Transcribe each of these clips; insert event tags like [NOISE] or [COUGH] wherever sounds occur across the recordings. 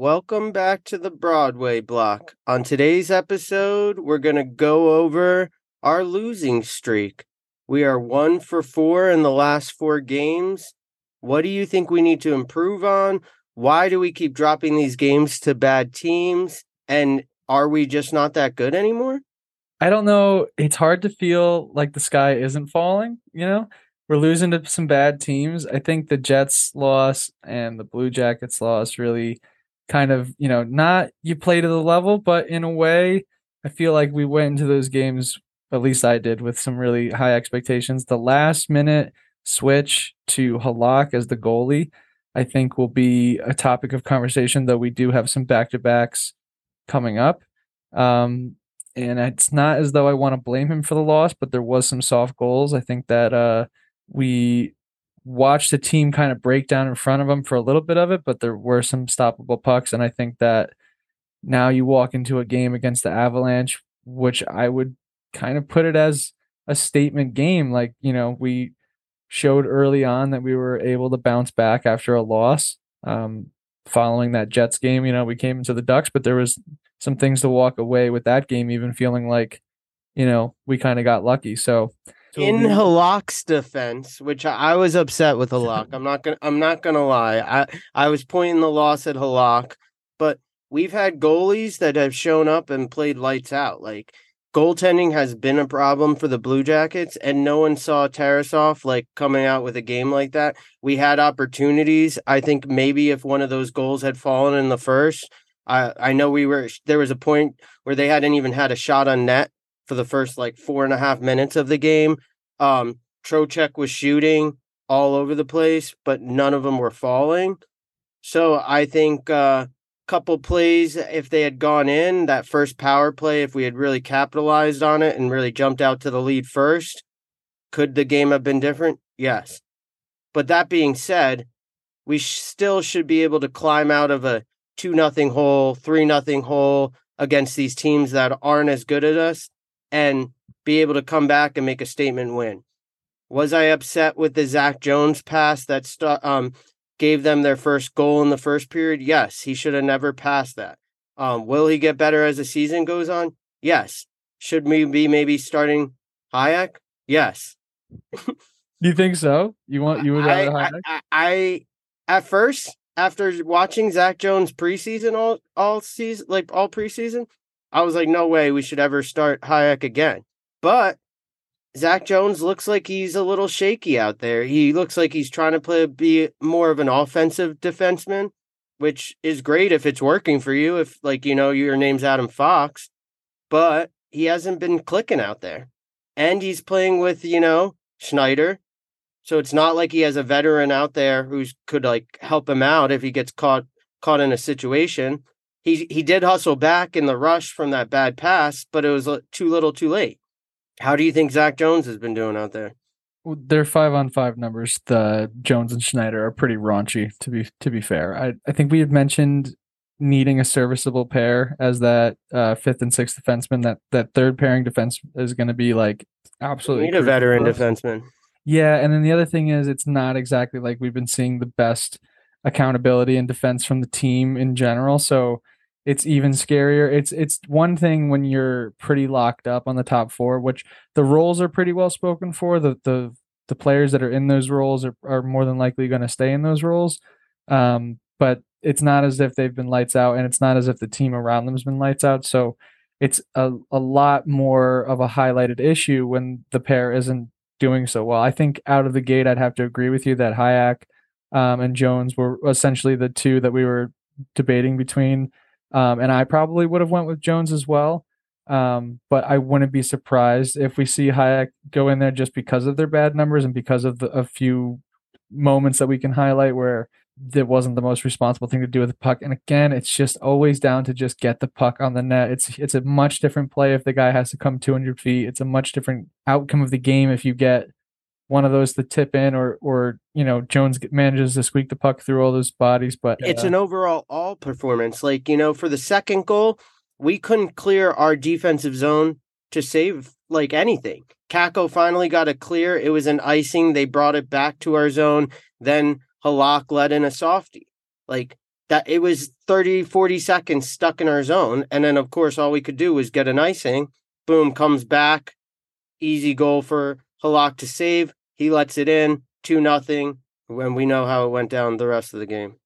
Welcome back to the Broadway block. On today's episode, we're going to go over our losing streak. We are one for four in the last four games. What do you think we need to improve on? Why do we keep dropping these games to bad teams? And are we just not that good anymore? I don't know. It's hard to feel like the sky isn't falling, you know? We're losing to some bad teams. I think the Jets loss and the Blue Jackets loss really kind of, you know, not you play to the level, but in a way, I feel like we went into those games, at least I did, with some really high expectations. The last minute switch to Halak as the goalie, I think will be a topic of conversation, though we do have some back to backs coming up. Um, and it's not as though I want to blame him for the loss, but there was some soft goals. I think that uh, we watched the team kind of break down in front of them for a little bit of it, but there were some stoppable pucks. And I think that now you walk into a game against the Avalanche, which I would kind of put it as a statement game. Like, you know, we showed early on that we were able to bounce back after a loss. Um, following that Jets game, you know, we came into the Ducks, but there was some things to walk away with that game, even feeling like, you know, we kind of got lucky. So in Halak's defense, which I was upset with [LAUGHS] Halak. I'm not gonna I'm not gonna lie. I I was pointing the loss at Halak, but we've had goalies that have shown up and played lights out. Like goaltending has been a problem for the Blue Jackets, and no one saw Tarasov like coming out with a game like that. We had opportunities. I think maybe if one of those goals had fallen in the first, I I know we were there was a point where they hadn't even had a shot on net for the first like four and a half minutes of the game. Um, Trocheck was shooting all over the place, but none of them were falling. So I think a uh, couple plays, if they had gone in, that first power play, if we had really capitalized on it and really jumped out to the lead first, could the game have been different? Yes. But that being said, we still should be able to climb out of a two nothing hole, three nothing hole against these teams that aren't as good as us and be able to come back and make a statement win. Was I upset with the Zach Jones pass that st- um, gave them their first goal in the first period? Yes, he should have never passed that. Um, will he get better as the season goes on? Yes. Should we be maybe starting Hajek? Yes. Do you think so? You want you would rather I, I, I, I at first after watching Zach Jones preseason all all season like all preseason, I was like, no way we should ever start Hajek again. But Zach Jones looks like he's a little shaky out there. He looks like he's trying to play be more of an offensive defenseman, which is great if it's working for you. If like you know your name's Adam Fox, but he hasn't been clicking out there, and he's playing with you know Schneider, so it's not like he has a veteran out there who could like help him out if he gets caught caught in a situation he he did hustle back in the rush from that bad pass, but it was too little, too late. How do you think Zach Jones has been doing out there? Their five on five numbers, the Jones and Schneider are pretty raunchy. To be to be fair, I I think we had mentioned needing a serviceable pair as that uh, fifth and sixth defenseman. That that third pairing defense is going to be like absolutely need a veteran defenseman. Yeah, and then the other thing is it's not exactly like we've been seeing the best accountability and defense from the team in general. So it's even scarier. It's it's one thing when you're pretty locked up on the top four, which the roles are pretty well spoken for. The the the players that are in those roles are, are more than likely going to stay in those roles. Um, but it's not as if they've been lights out, and it's not as if the team around them has been lights out. So it's a, a lot more of a highlighted issue when the pair isn't doing so well. I think out of the gate, I'd have to agree with you that Hajek um, and Jones were essentially the two that we were debating between. Um, and I probably would have went with Jones as well. Um, but I wouldn't be surprised if we see Hajek go in there just because of their bad numbers and because of the, a few moments that we can highlight where it wasn't the most responsible thing to do with the puck. And again, it's just always down to just get the puck on the net. It's it's a much different play if the guy has to come 200 feet. It's a much different outcome of the game if you get one of those to tip in or or you know Jones manages to squeak the puck through all those bodies but it's uh, an overall all performance like you know for the second goal we couldn't clear our defensive zone to save like anything Kakko finally got a clear it was an icing they brought it back to our zone then Halak let in a softie like that it was 30, 40 seconds stuck in our zone. And then, of course, all we could do was get an icing. Boom, comes back. Easy goal for Halak to save. He lets it in, 2 nothing. When we know how it went down the rest of the game.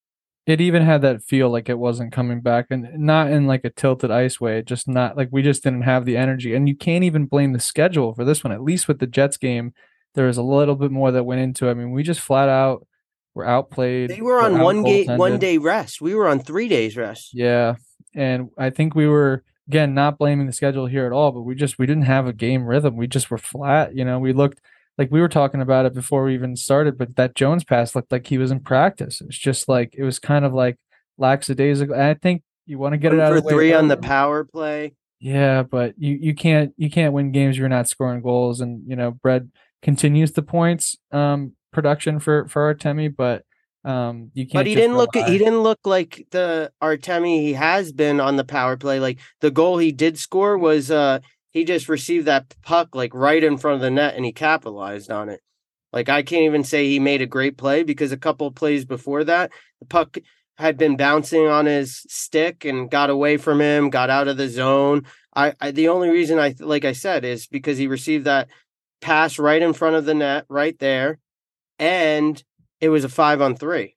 It even had that feel like it wasn't coming back and not in like a tilted ice way, just not like we just didn't have the energy. And you can't even blame the schedule for this one. At least with the Jets game, there was a little bit more that went into it. I mean, we just flat out were outplayed. They were on one game, one day rest. We were on three days rest. Yeah, and I think we were again not blaming the schedule here at all, but we just we didn't have a game rhythm. We just were flat. You know, we looked like we were talking about it before we even started, but that Jones pass looked like he was in practice. It's just like it was kind of like lackadaisical. I think you want to get One it out for of the way three on the power play. Yeah, but you you can't you can't win games you're not scoring goals, and you know Brett continues the points um production for for Artemi, but um you can't. But he didn't look he didn't look like the Artemi he has been on the power play. Like the goal he did score was uh he just received that puck like right in front of the net and he capitalized on it. Like I can't even say he made a great play because a couple plays before that, the puck had been bouncing on his stick and got away from him, got out of the zone. I, I the only reason I like I said is because he received that pass right in front of the net, right there, and it was a five on three.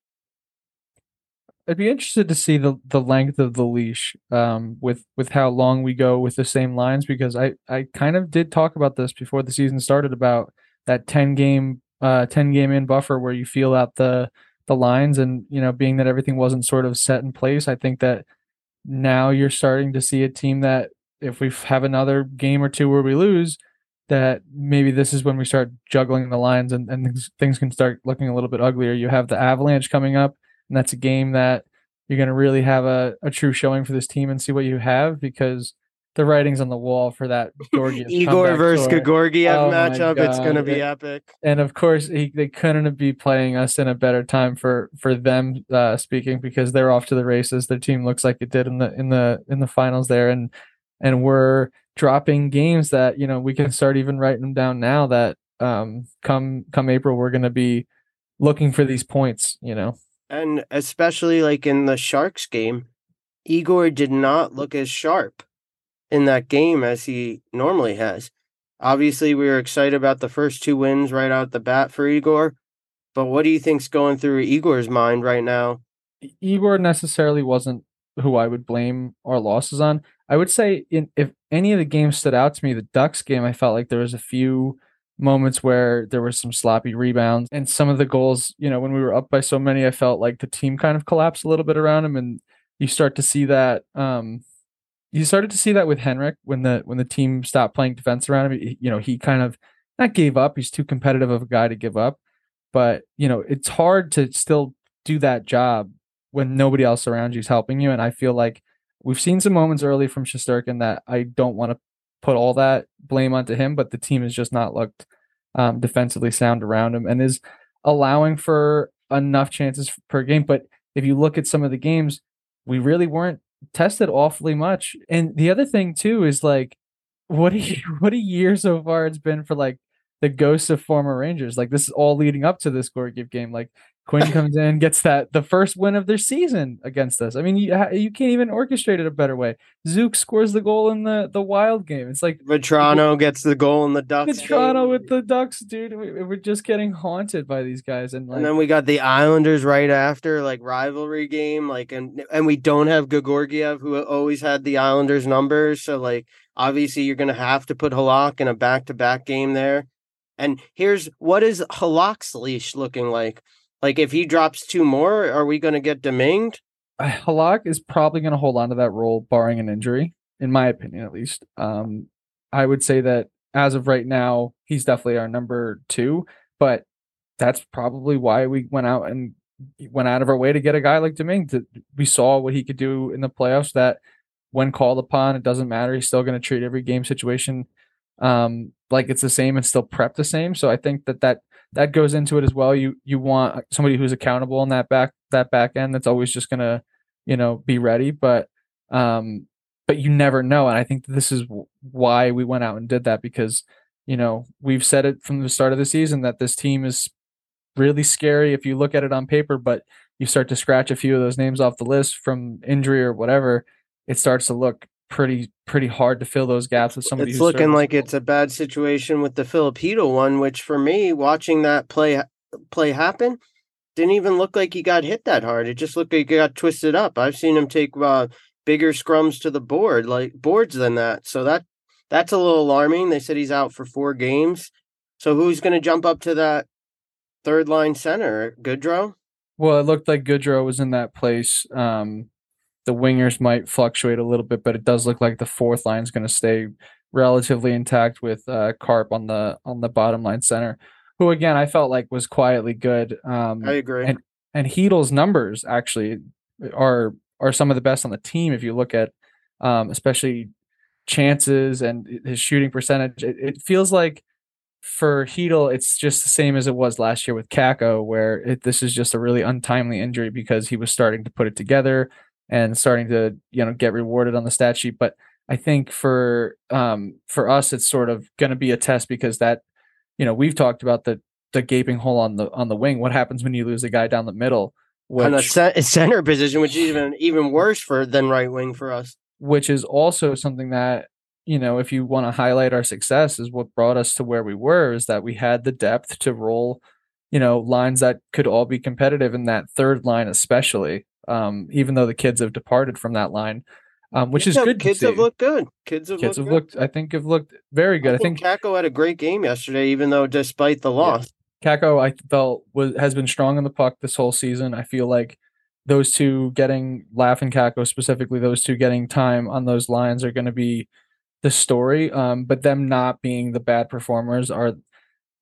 I'd be interested to see the the length of the leash um with with how long we go with the same lines because I I kind of did talk about this before the season started about that 10 game uh 10 game in buffer where you feel out the the lines and you know being that everything wasn't sort of set in place I think that now you're starting to see a team that if we have another game or two where we lose that maybe this is when we start juggling the lines and, and things, things can start looking a little bit uglier. You have the avalanche coming up and that's a game that you're going to really have a, a true showing for this team and see what you have because the writing's on the wall for that [LAUGHS] Igor versus. Gagorgiev Oh matchup. It's going to be epic. and of course he, they couldn't be playing us in a better time for for them uh, speaking because they're off to the races their team looks like it did in the in the in the finals there and and we're dropping games that you know we can start even writing them down now that um come come April we're going to be looking for these points you know And especially like in the Sharks game, Igor did not look as sharp in that game as he normally has. Obviously, we were excited about the first two wins right out the bat for Igor. But what do you think's going through Igor's mind right now? Igor necessarily wasn't who I would blame our losses on. I would say in if any of the games stood out to me, the Ducks game, I felt like there was a few moments where there were some sloppy rebounds and some of the goals, you know, when we were up by so many, I felt like the team kind of collapsed a little bit around him and you start to see that um you started to see that with Henrik when the when the team stopped playing defense around him. You know, he kind of not gave up. He's too competitive of a guy to give up. But, you know, it's hard to still do that job when nobody else around you is helping you. And I feel like we've seen some moments early from Shesterkin that I don't want to put all that blame onto him, but the team has just not looked um, defensively sound around him and is allowing for enough chances per game. But if you look at some of the games, we really weren't tested awfully much. And the other thing too is like, what a [LAUGHS] what a year so far it's been for like the ghosts of former Rangers. Like this is all leading up to this Georgiev game. Like Quinn [LAUGHS] comes in, gets that the first win of their season against us. I mean, you you can't even orchestrate it a better way. Zook scores the goal in the the Wild game. It's like Vatrano gets the goal in the Ducks. Game. with the Ducks, dude. We, we're just getting haunted by these guys, and like And then we got the Islanders right after, like rivalry game, like and and we don't have Gagorgiev, who always had the Islanders numbers. So like obviously you're gonna have to put Halak in a back to back game there. And here's what is Halak's leash looking like? Like if he drops two more, are we gonna get deminged? Halak is probably going to hold on to that role, barring an injury, in my opinion, at least. Um, I would say that as of right now, he's definitely our number two, but that's probably why we went out and went out of our way to get a guy like Domingue. To, we saw what he could do in the playoffs. That when called upon, it doesn't matter. He's still going to treat every game situation um, like it's the same and still prep the same. So I think that that that goes into it as well. You you want somebody who's accountable in that back that back end that's always just gonna you know be ready. But um, but you never know, and I think this is why we went out and did that because you know we've said it from the start of the season that this team is really scary if you look at it on paper, but you start to scratch a few of those names off the list from injury or whatever, it starts to look pretty pretty hard to fill those gaps with somebody. It's looking like it's a bad situation with the Filipino one, which for me, watching that play play happen, didn't even look like he got hit that hard. It just looked like he got twisted up. I've seen him take uh, bigger scrums to the board, like boards than that. So that that's a little alarming. They said he's out for four games. So who's going to jump up to that third line center? Goodrow. Well, it looked like Goodrow was in that place. Um, the wingers might fluctuate a little bit, but it does look like the fourth line is going to stay relatively intact with uh, Carp on the on the bottom line center, who again I felt like was quietly good. Um, I agree. And and Chytil's numbers actually are are some of the best on the team if you look at um, especially chances and his shooting percentage. It, it feels like for Chytil, it's just the same as it was last year with Kakko, where it, this is just a really untimely injury because he was starting to put it together and starting to you know get rewarded on the stat sheet. But I think for um, for us, it's sort of going to be a test because that you know we've talked about the the gaping hole on the on the wing. What happens when you lose a guy down the middle? Which, on a center position, which is even even worse for than right wing for us. Which is also something that you know, if you want to highlight our success, is what brought us to where we were. Is that we had the depth to roll, you know, lines that could all be competitive in that third line, especially. Um, even though the kids have departed from that line, um, which kids is good. Kids have looked good. Kids have kids looked have looked. I think have looked very good. I think, I think Kakko had a great game yesterday, even though despite the loss. Yeah. Kakko, I felt was has been strong in the puck this whole season. I feel like those two getting Laf and Kakko specifically, those two getting time on those lines are going to be the story. Um, but them not being the bad performers are,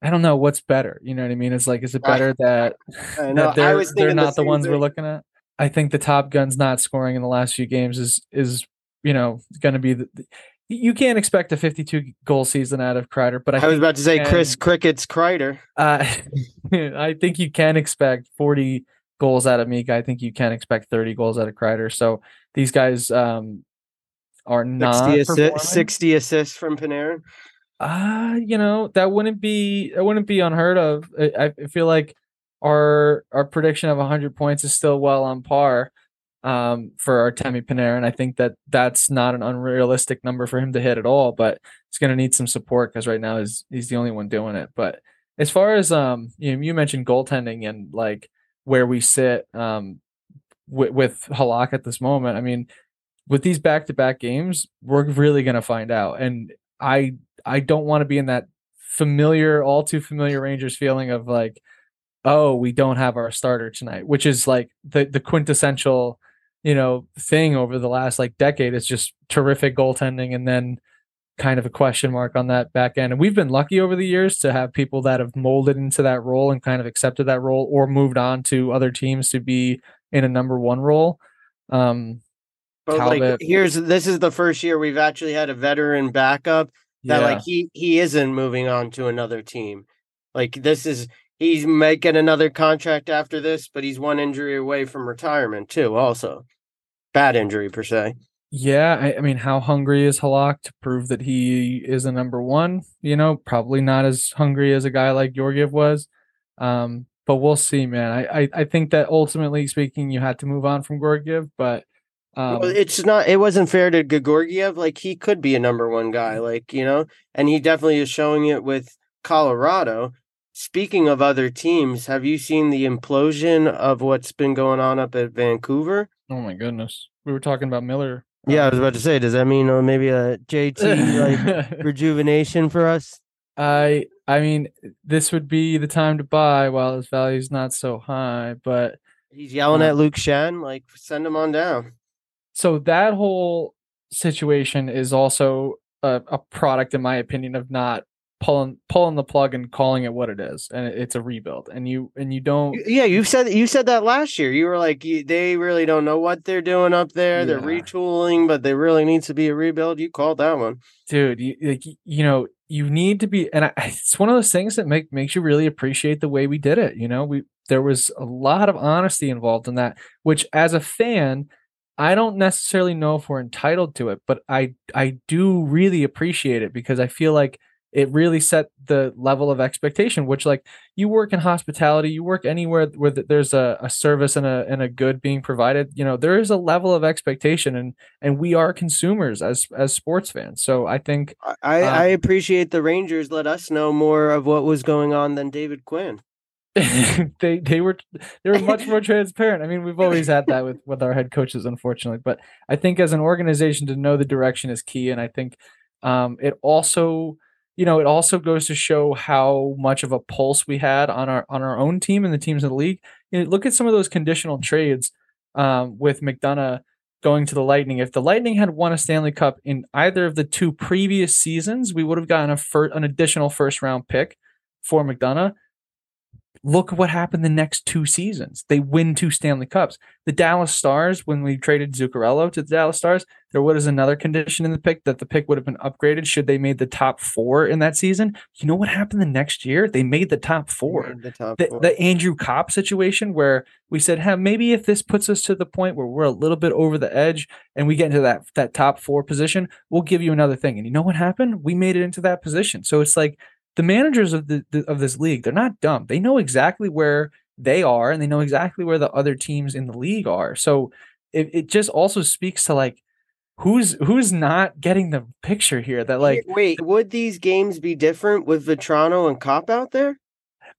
I don't know what's better. You know what I mean? It's like, is it better that, that they're, they're not the, ones we're looking at? I think the Top Guns not scoring in the last few games is is you know going to be the, the, you can't expect a 52 goal season out of Kreider, but I, I was about to say can, Chris Cricket's Kreider. [LAUGHS] Uh, I think you can expect 40 goals out of Mika. I think you can expect 30 goals out of Kreider. So these guys um, are not 60, assi- 60 assists from Panarin. Uh, you know, that wouldn't be that wouldn't be unheard of. I, I feel like our our prediction of 100 points is still well on par um, for Artemi Panarin. I think that that's not an unrealistic number for him to hit at all, but he's going to need some support because right now he's he's the only one doing it. But as far as um, you know, you mentioned goaltending and like where we sit um with, with Halak at this moment. I mean, with these back to back games, we're really going to find out. And I I don't want to be in that familiar, all too familiar Rangers feeling of like, oh, we don't have our starter tonight, which is like the the quintessential, you know, thing over the last like decade. It's just terrific goaltending, and then kind of a question mark on that back end. And we've been lucky over the years to have people that have molded into that role and kind of accepted that role or moved on to other teams to be in a number one role. Um, but Talbot. like here's this is the first year we've actually had a veteran backup that yeah. like he he isn't moving on to another team. Like this is he's making another contract after this, but he's one injury away from retirement too. Also, bad injury per se. Yeah, I, I mean, how hungry is Halak to prove that he is a number one? You know, probably not as hungry as a guy like Georgiev was. Um, but we'll see, man. I, I, I think that ultimately speaking, you had to move on from Georgiev, but um, well, it's not. It wasn't fair to Georgiev. Like he could be a number one guy. Like you know, and he definitely is showing it with Colorado. Speaking of other teams, have you seen the implosion of what's been going on up at Vancouver? Oh my goodness, we were talking about Miller. Yeah, I was about to say, does that mean uh, maybe a JT like [LAUGHS] rejuvenation for us? I I mean, this would be the time to buy while his value's not so high, but he's yelling uh, at Luke Schenn, like send him on down so that whole situation is also a, a, product, in my opinion, of not pulling pulling the plug and calling it what it is, and it's a rebuild. And you and you don't. Yeah, you said you said that last year. You were like, they really don't know what they're doing up there. Yeah. They're retooling, but there really needs to be a rebuild. You called that one, dude. You like you know you need to be, and I, [LAUGHS] it's one of those things that make makes you really appreciate the way we did it. You know, we there was a lot of honesty involved in that, which as a fan I don't necessarily know if we're entitled to it, but I I do really appreciate it because I feel like it really set the level of expectation which like you work in hospitality you work anywhere where there's a, a service and a, and a good being provided you know there is a level of expectation and and we are consumers as as sports fans so i think i um, i appreciate the rangers let us know more of what was going on than david quinn [LAUGHS] they they were they were much more [LAUGHS] transparent. I mean, we've always had that with with our head coaches, unfortunately. But I think as an organization to know the direction is key, and I think um, it also you know, it also goes to show how much of a pulse we had on our on our own team and the teams in the league. You know, look at some of those conditional trades um, with McDonagh going to the Lightning. If the Lightning had won a Stanley Cup in either of the two previous seasons, we would have gotten a fir- an additional first round pick for McDonagh look what happened the next two seasons. They win two Stanley Cups. The Dallas Stars, when we traded Zuccarello to the Dallas Stars, there was another condition in the pick that the pick would have been upgraded should they made the top four in that season. You know what happened the next year? They made the top four. The, top the, four. the, Andrew Copp situation where we said, hey, maybe if this puts us to the point where we're a little bit over the edge and we get into that that top four position, we'll give you another thing. And you know what happened? We made it into that position. So it's like the managers of the, the, of this league, they're not dumb. They know exactly where they are and they know exactly where the other teams in the league are. So it, it just also speaks to like who's who's not getting the picture here that like wait, would these games be different with Vatrano and Copp out there?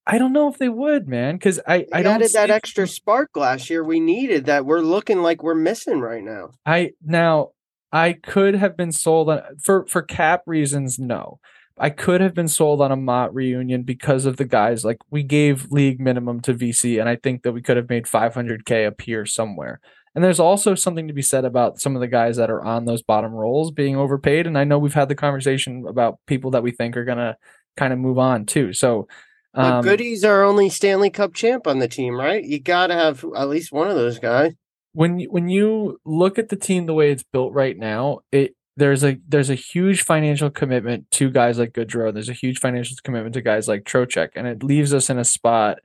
I don't know if they would, man, because I I don't added that extra spark last year we needed that we're looking like we're missing right now. I now I could have been sold on for for cap reasons, no. I could have been sold on a Motte reunion because of the guys. Like we gave league minimum to VC, and I think that we could have made 500k appear somewhere. And there's also something to be said about some of the guys that are on those bottom roles being overpaid. And I know we've had the conversation about people that we think are gonna kind of move on too. So um, Goody's our only Stanley Cup champ on the team, right? You got to have at least one of those guys. When you, when you look at the team the way it's built right now, it there's a there's a huge financial commitment to guys like Goodrow. There's a huge financial commitment to guys like Trocheck, and it leaves us in a spot.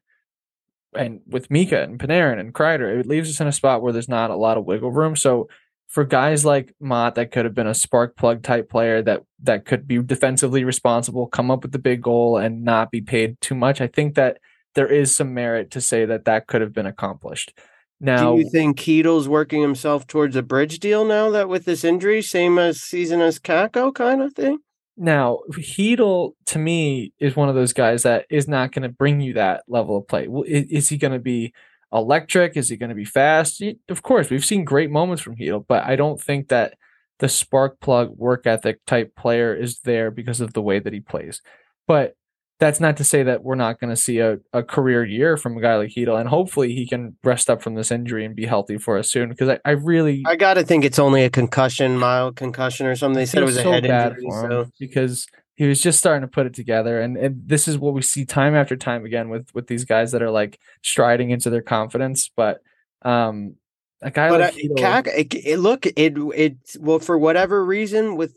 And with Mika and Panarin and Kreider, it leaves us in a spot where there's not a lot of wiggle room. So for guys like Motte, that could have been a spark plug type player that that could be defensively responsible, come up with the big goal, and not be paid too much. I think that there is some merit to say that that could have been accomplished. Now, do you think Chytil's working himself towards a bridge deal now that with this injury, same as season as Kakko kind of thing? Now, Chytil to me is one of those guys that is not going to bring you that level of play. Is, is he going to be electric? Is he going to be fast? Of course, we've seen great moments from Chytil, but I don't think that the spark plug work ethic type player is there because of the way that he plays. But that's not to say that we're not going to see a, a career year from a guy like Chytil, and hopefully he can rest up from this injury and be healthy for us soon. Because I, I really, I got to think it's only a concussion, mild concussion or something. They said it was so a head injury, so. because he was just starting to put it together, and, and this is what we see time after time again with with these guys that are like striding into their confidence. But um, a guy but like uh, it, it, look it it well for whatever reason with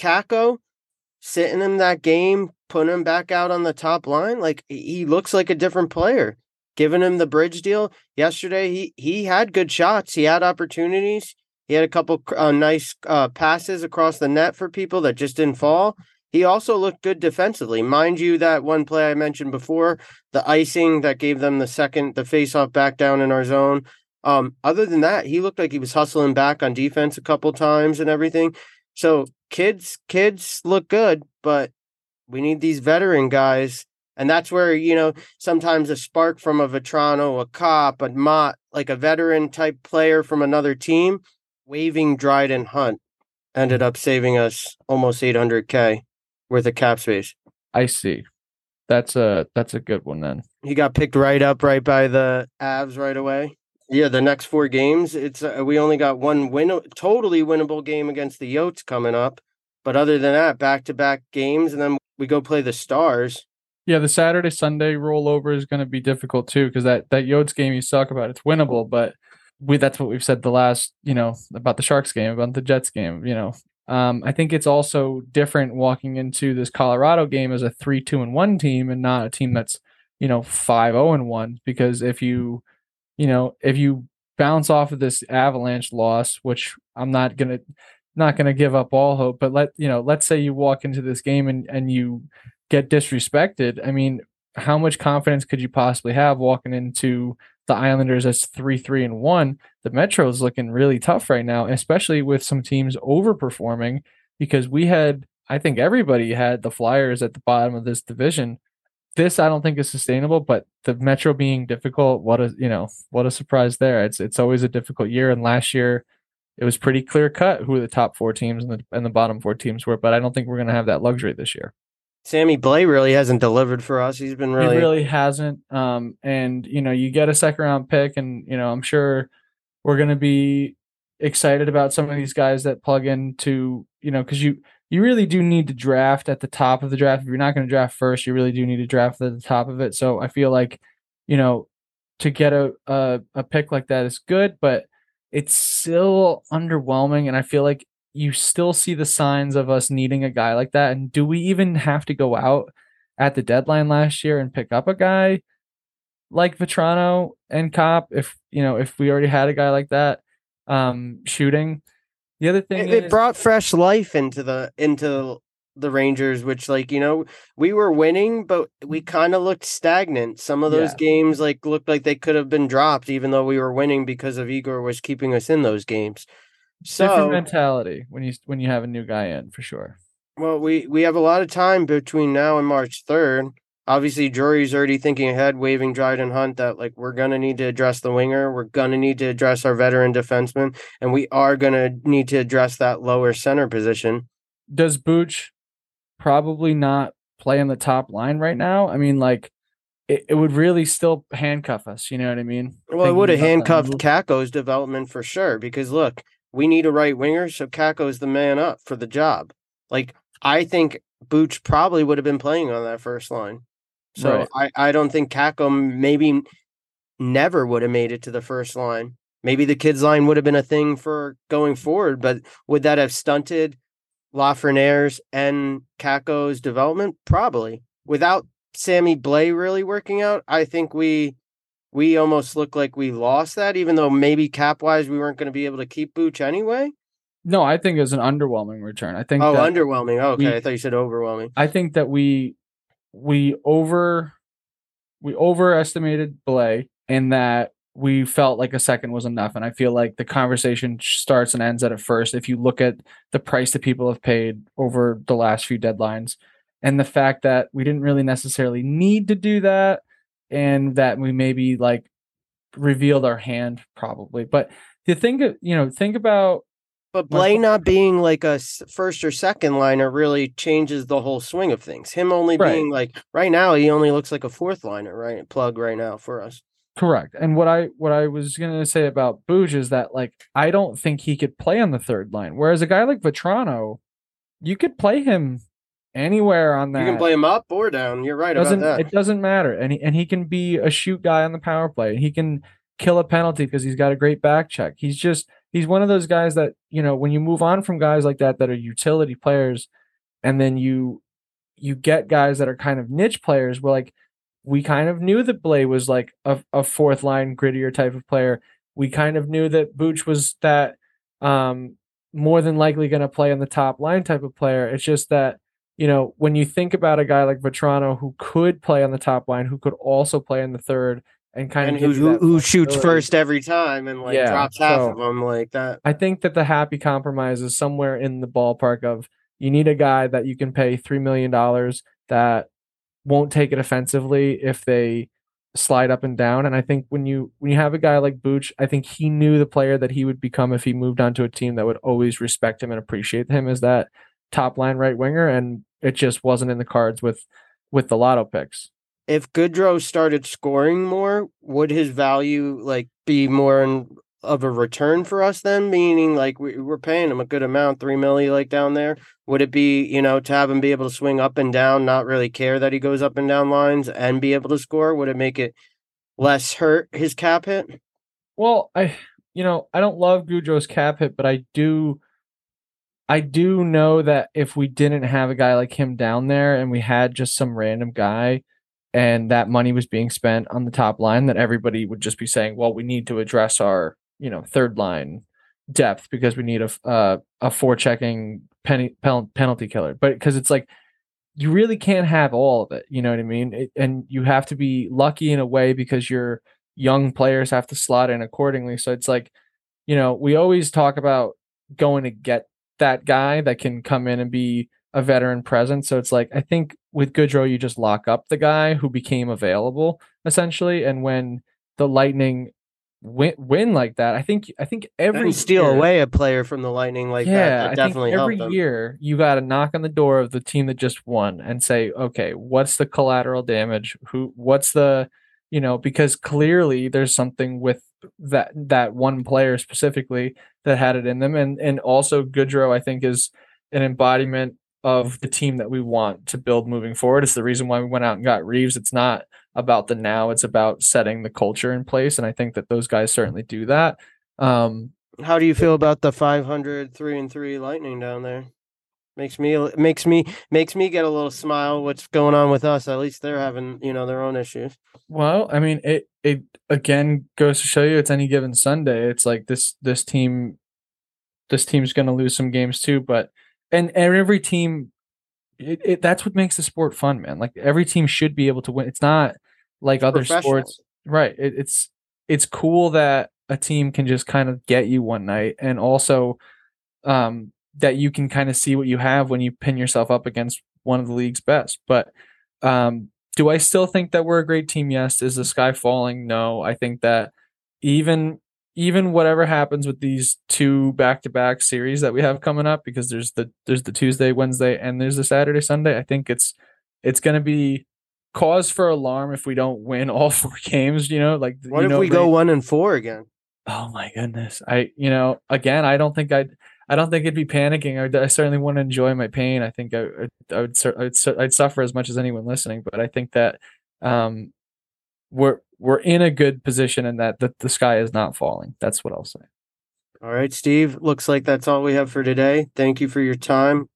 Kakko sitting in that game putting him back out on the top line, like he looks like a different player. Giving him the bridge deal yesterday, he he had good shots. He had opportunities. He had a couple uh, nice uh, passes across the net for people that just didn't fall. He also looked good defensively. Mind you, that one play I mentioned before, the icing that gave them the second, the face-off back down in our zone. Um, other than that, he looked like he was hustling back on defense a couple times and everything. So kids, kids look good, but we need these veteran guys. And that's where, you know, sometimes a spark from a Vatrano, a Copp, a Motte, like a veteran type player from another team, waving Dryden Hunt ended up saving us almost 800K worth of cap space. I see. That's a that's a good one then. He got picked right up right by the Avs right away. Yeah, the next four games, it's uh, we only got one win, totally winnable game against the Yotes coming up. But other than that, back to back games, and then we go play the Stars. Yeah, the Saturday Sunday rollover is going to be difficult too because that that Yotes game you talk about it's winnable, but we that's what we've said the last you know about the Sharks game about the Jets game. You know, um, I think it's also different walking into this Colorado game as a three two and one team and not a team that's you know five zero oh and one because if you you know if you bounce off of this Avalanche loss, which I'm not gonna not going to give up all hope, but let you know, let's say you walk into this game and and you get disrespected. I mean, how much confidence could you possibly have walking into the Islanders as three, three, and one? The Metro is looking really tough right now, especially with some teams overperforming because we had, I think everybody had the Flyers at the bottom of this division. This I don't think is sustainable, but the Metro being difficult, what a you know, what a surprise there. It's it's always a difficult year, and last year it was pretty clear cut who the top four teams and the and the bottom four teams were. But I don't think we're going to have that luxury this year. Sammy Blais really hasn't delivered for us. He's been really, he really hasn't. Um, and you know, you get a second round pick, and you know, I'm sure we're going to be excited about some of these guys that plug into, you know, because you you really do need to draft at the top of the draft. If you're not going to draft first, you really do need to draft at the top of it. So I feel like, you know, to get a a, a pick like that is good, but it's still underwhelming. And I feel like you still see the signs of us needing a guy like that. And do we even have to go out at the deadline last year and pick up a guy like Vatrano and Copp if you know if we already had a guy like that um shooting? The other thing it, is, it brought fresh life into the into the Rangers, which like you know we were winning, but we mm. kind of looked stagnant. Some of those Yeah. games like looked like they could have been dropped, even though we were winning because of Igor was keeping us in those games. different So mentality when you when you have a new guy in for sure. well, we we have a lot of time between now and March third. Obviously, Drury's already thinking ahead, waving Dryden Hunt that like we're gonna need to address the winger, we're gonna need to address our veteran defenseman, and we are gonna need to address that lower center position. Does Booch probably not play on the top line right now? I mean, like it, it would really still handcuff us. You know what I mean? Well, it would have handcuffed. Kakko's development for sure. Because look, we need a right winger, so Kakko's the man up for the job. Like I think Booch probably would have been playing on that first line. So Right. I, I don't think Kakko maybe never would have made it to the first line. Maybe the kids line would have been a thing for going forward, but would that have stunted Lafreniere's and Kakko's development? Probably. Without Sammy Blais really working out, I think we we almost look like we lost that, even though maybe cap wise we weren't going to be able to keep Booch anyway. No, I think it was an underwhelming return. I think Oh, underwhelming. Okay, we- I thought you said overwhelming. I think that we we over we overestimated Blay in that we felt like a second was enough. And I feel like the conversation starts and ends at a first. If you look at the price that people have paid over the last few deadlines and the fact that we didn't really necessarily need to do that and that we maybe like revealed our hand probably. But the thing, you know, think about But Blais not being like a first or second liner really changes the whole swing of things. Him only Right. being like right now, he only looks like a fourth liner, right? Plug right now for us. Correct. And what I what I was gonna say about Booge is that like I don't think he could play on the third line. Whereas a guy like Vatrano, you could play him anywhere on that. You can play him up or down. You're right doesn't about that. it doesn't matter. And he, and he can be a shoot guy on the power play. He can kill a penalty because he's got a great back check. He's just he's one of those guys that, you know, when you move on from guys like that that are utility players and then you you get guys that are kind of niche players where like we kind of knew that Blais was like a, a fourth line grittier type of player. We kind of knew that Booch was that um more than likely going to play on the top line type of player. It's just that you know, when you think about a guy like Vatrano who could play on the top line, who could also play in the third, and kind And of who, who, shoots first every time and like Yeah, drops half so- of them like that. I think that the happy compromise is somewhere in the ballpark of you need a guy that you can pay three million dollars that won't take it offensively if they slide up and down. And I think when you when you have a guy like Booch, I think he knew the player that he would become if he moved on to a team that would always respect him and appreciate him as that top line right winger. And it just wasn't in the cards with with the lotto picks. If Goodrow started scoring more, would his value like be more in, of a return for us then? Meaning like we, we're paying him a good amount, three milli like down there. Would it be, you know, to have him be able to swing up and down, not really care that he goes up and down lines and be able to score? Would it make it less hurt his cap hit? Well, I you know, I don't love Goodrow's cap hit, but I do I do know that if we didn't have a guy like him down there and we had just some random guy and that money was being spent on the top line that everybody would just be saying, well, we need to address our, you know, third line depth because we need a uh, a forechecking penny penalty killer, but because it's like you really can't have all of it. You know what I mean? It, and you have to be lucky in a way because your young players have to slot in accordingly. So it's like, you know, we always talk about going to get that guy that can come in and be a veteran presence. So it's like I think with Goodrow, you just lock up the guy who became available essentially, and when the Lightning win, win like that, I think I think every steal year, away a player from the Lightning like yeah, that, that definitely every year you got to knock on the door of the team that just won and say, okay, what's the collateral damage? Who? What's the you know because clearly there's something with that that one player specifically that had it in them and and also Goodrow I think is an embodiment of the team that we want to build moving forward. It's the reason why we went out and got Reeves. It's not about the now, it's about setting the culture in place. And I think that those guys certainly do that. Um, How do you feel about the 500 three and three Lightning down there? Makes me makes me makes me get a little smile. What's going on with us? At least they're having you know their own issues. Well, I mean, it it again goes to show you it's any given Sunday. It's like this this team, this team's going to lose some games too, but and, and every team it, it, that's what makes the sport fun man like every team should be able to win it's not like other sports. Right it, it's it's cool that a team can just kind of get you one night and also um that you can kind of see what you have when you pin yourself up against one of the league's best. But um do i still think that we're a great team? Yes. Is the sky falling? No. I think that even even whatever happens with these two back-to-back series that we have coming up because there's the there's the Tuesday, Wednesday and there's the Saturday, Sunday, I think it's it's going to be cause for alarm if we don't win all [LAUGHS] four games, you know, like What if know, we go 1 and 4 again? Oh my goodness. I you know, again, I don't think I'd I don't think it'd be panicking. I, I certainly want to enjoy my pain. I think I, I, would I would I'd suffer as much as anyone listening, but I think that um we're we're in a good position and that the, the sky is not falling. That's what I'll say. All right, Steve. Looks like that's all we have for today. Thank you for your time.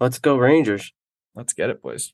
Let's go, Rangers. Let's get it, boys.